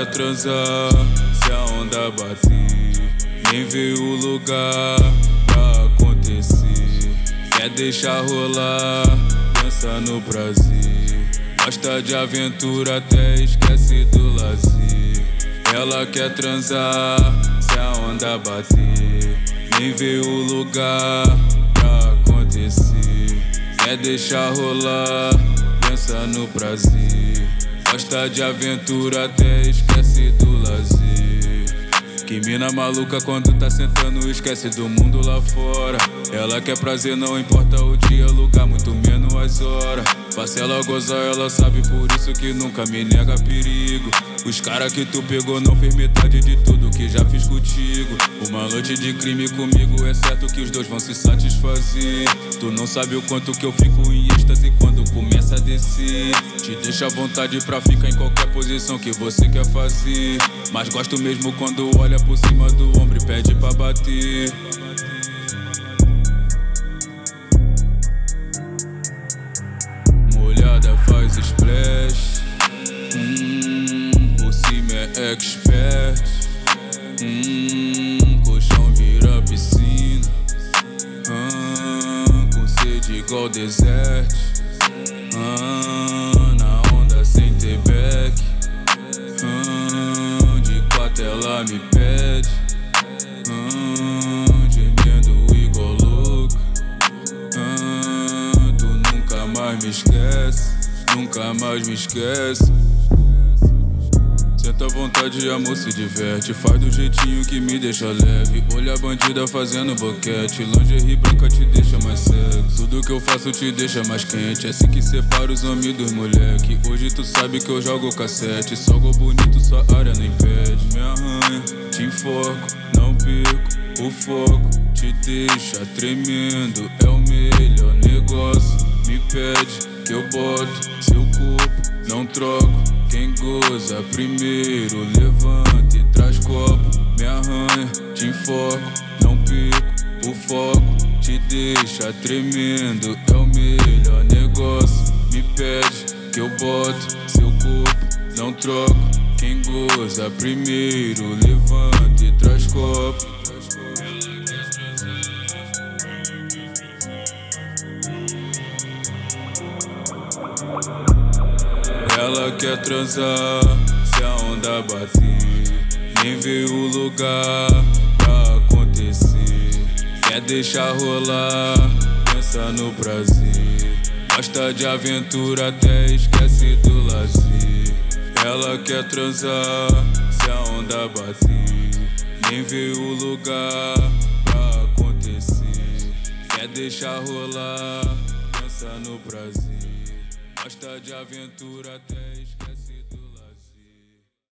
quer transar, se a onda bater, nem vê o lugar pra acontecer. Quer deixar rolar, pensa no prazer. Gosta de aventura, até esquece do lazer. Ela quer transar, se a onda bater, nem vê o lugar pra acontecer. Quer deixar rolar, pensa no prazer. Gosta de aventura, até esquece do lazer. Que mina maluca quando tá sentando, esquece do mundo lá fora. Ela quer prazer, não importa o dia, lugar, muito menos as horas. Faça ela gozar, ela sabe, por isso que nunca me nega perigo. Os cara que tu pegou não fez metade de tudo que já fiz contigo. Uma noite de crime comigo, é certo que os dois vão se satisfazer. Tu não sabe o quanto que eu fico em êxtase quando começa a descer. Te deixa à vontade pra ficar em qualquer posição que você quer fazer. Mas gosto mesmo quando olha por cima do ombro e pede pra bater. Expert. Hum, colchão vira piscina. Ah, com sede igual deserto. Ah, na onda sem ter back. Ah, de quatro ela me pede. Ah, gemendo igual louco. Ah, tu nunca mais me esquece. Nunca mais me esquece. Senta à vontade, amor, se diverte. Faz do jeitinho que me deixa leve. Olha a bandida fazendo boquete. Lingerie branca te deixa mais sexy. Tudo que eu faço te deixa mais quente. É assim que separa os homens dos moleque. Hoje tu sabe que eu jogo cassete. Só gol bonito, sua área não impede. Me arranha, te enfoco, não perco o foco. Te deixa tremendo, é o melhor negócio. Me pede que eu boto seu corpo, não troco. Quem goza primeiro levanta e traz copo. Me arranha, te enfoco, não perco o foco. Te deixa tremendo, é o melhor negócio. Me pede que eu boto seu corpo, não troco. Quem goza primeiro levanta Ela quer transar, se a onda bater, nem vê o lugar pra acontecer. Quer deixar rolar, pensa no prazer. Gosta de aventura, até esquece do lazer. Ela quer transar, se a onda bater, nem vê o lugar pra acontecer. Quer deixar rolar, pensa no prazer. Gosta de aventura até esquece.